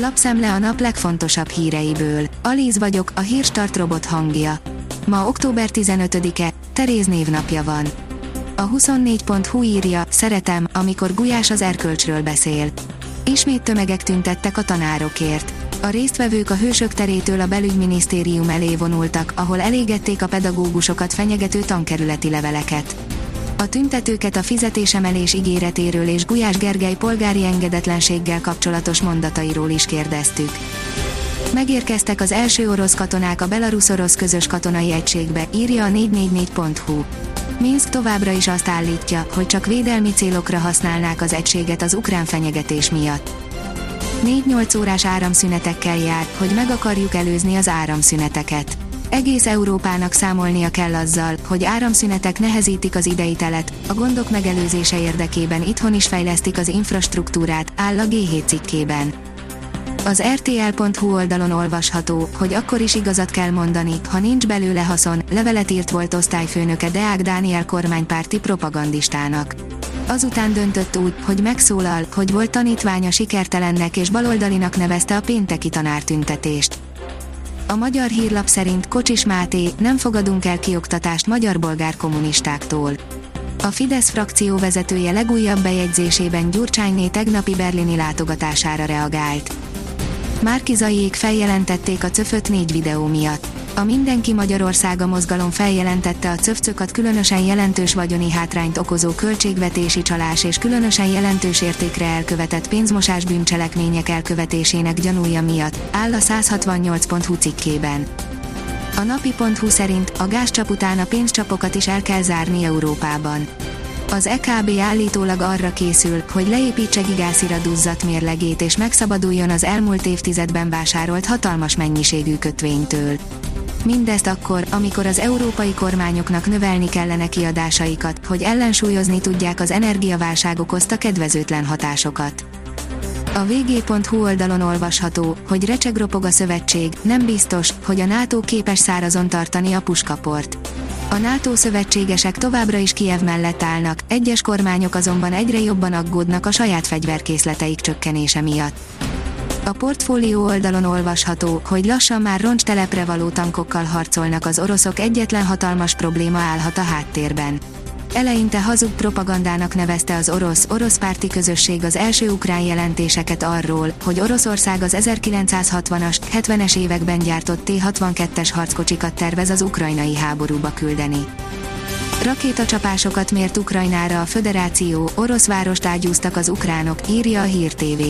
Lapszemle a nap legfontosabb híreiből. Alíz vagyok, a hírstart robot hangja. Ma október 15-e, Teréz névnapja van. A 24.hu írja, szeretem, amikor Gulyás az erkölcsről beszél. Ismét tömegek tüntettek a tanárokért. A résztvevők a hősök terétől a belügyminisztérium elé vonultak, ahol elégették a pedagógusokat fenyegető tankerületi leveleket. A tüntetőket a fizetésemelés ígéretéről és Gulyás Gergely polgári engedetlenséggel kapcsolatos mondatairól is kérdeztük. Megérkeztek az első orosz katonák a belarusz-orosz közös katonai egységbe, írja a 444.hu. Minsk továbbra is azt állítja, hogy csak védelmi célokra használnák az egységet az ukrán fenyegetés miatt. 4-8 órás áramszünetekkel jár, hogy meg akarjuk előzni az áramszüneteket. Egész Európának számolnia kell azzal, hogy áramszünetek nehezítik az telet, a gondok megelőzése érdekében itthon is fejlesztik az infrastruktúrát, áll a G7 cikkében. Az rtl.hu oldalon olvasható, hogy akkor is igazat kell mondani, ha nincs belőle haszon, levelet írt volt osztályfőnöke Deák Dániel kormánypárti propagandistának. Azután döntött úgy, hogy megszólal, hogy volt tanítványa sikertelennek és baloldalinak nevezte a pénteki tanártüntetést. A magyar hírlap szerint Kocsis Máté, nem fogadunk el kioktatást magyar-bolgár kommunistáktól. A Fidesz frakció vezetője legújabb bejegyzésében Gyurcsányné tegnapi berlini látogatására reagált. Márkizaiék feljelentették a cöföt négy videó miatt. A Mindenki Magyarországa mozgalom feljelentette a cöfcökat különösen jelentős vagyoni hátrányt okozó költségvetési csalás és különösen jelentős értékre elkövetett pénzmosás bűncselekmények elkövetésének gyanúja miatt, áll a 168.hu cikkében. A napi.hu szerint a gázcsap után a pénzcsapokat is el kell zárni Európában. Az EKB állítólag arra készül, hogy leépítse gigászira duzzadt mérlegét és megszabaduljon az elmúlt évtizedben vásárolt hatalmas mennyiségű kötvénytől. Mindezt akkor, amikor az európai kormányoknak növelni kellene kiadásaikat, hogy ellensúlyozni tudják az energiaválság okozta kedvezőtlen hatásokat. A vg.hu oldalon olvasható, hogy recsegropog a szövetség, nem biztos, hogy a NATO képes szárazon tartani a puskaport. A NATO szövetségesek továbbra is Kiev mellett állnak, egyes kormányok azonban egyre jobban aggódnak a saját fegyverkészleteik csökkenése miatt. A portfólió oldalon olvasható, hogy lassan már roncstelepre való tankokkal harcolnak az oroszok egyetlen hatalmas probléma állhat a háttérben. Eleinte hazug propagandának nevezte az orosz-orosz párti közösség az első ukrán jelentéseket arról, hogy Oroszország az 1960-as, 70-es években gyártott T-62-es harckocsikat tervez az ukrajnai háborúba küldeni. Rakétacsapásokat mért Ukrajnára a föderáció, orosz várost ágyúztak az ukránok, írja a Hír TV.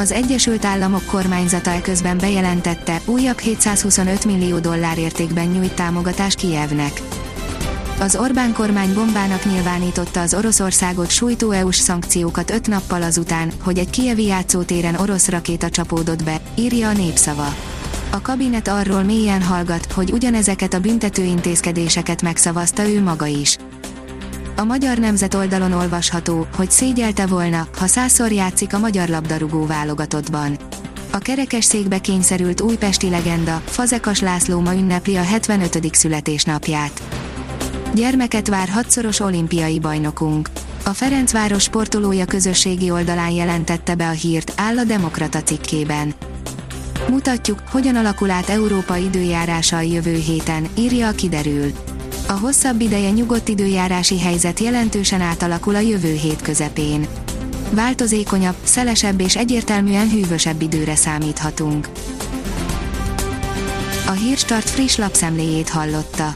Az Egyesült Államok kormányzata eközben bejelentette, újabb 725 millió dollár értékben nyújt támogatást Kijevnek. Az Orbán kormány bombának nyilvánította az Oroszországot sújtó EU-s szankciókat öt nappal azután, hogy egy kievi játszótéren orosz rakéta csapódott be, írja a népszava. A kabinet arról mélyen hallgat, hogy ugyanezeket a büntető intézkedéseket megszavazta ő maga is. A Magyar Nemzet oldalon olvasható, hogy szégyelte volna, ha százszor játszik a magyar labdarúgó válogatottban. A kerekes székbe kényszerült újpesti legenda, Fazekas László ma ünnepli a 75. születésnapját. Gyermeket vár hatszoros olimpiai bajnokunk. A Ferencváros sportolója közösségi oldalán jelentette be a hírt, áll a Demokrata cikkében. Mutatjuk, hogyan alakul át Európa időjárása a jövő héten, írja a kiderül. A hosszabb ideje nyugodt időjárási helyzet jelentősen átalakul a jövő hét közepén. Változékonyabb, szelesebb és egyértelműen hűvösebb időre számíthatunk. A Hírstart friss lapszemléjét hallotta.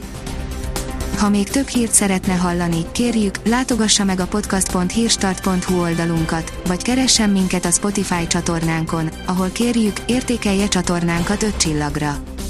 Ha még több hírt szeretne hallani, kérjük, látogassa meg a podcast.hírstart.hu oldalunkat, vagy keressen minket a Spotify csatornánkon, ahol kérjük, értékelje csatornánkat 5 csillagra.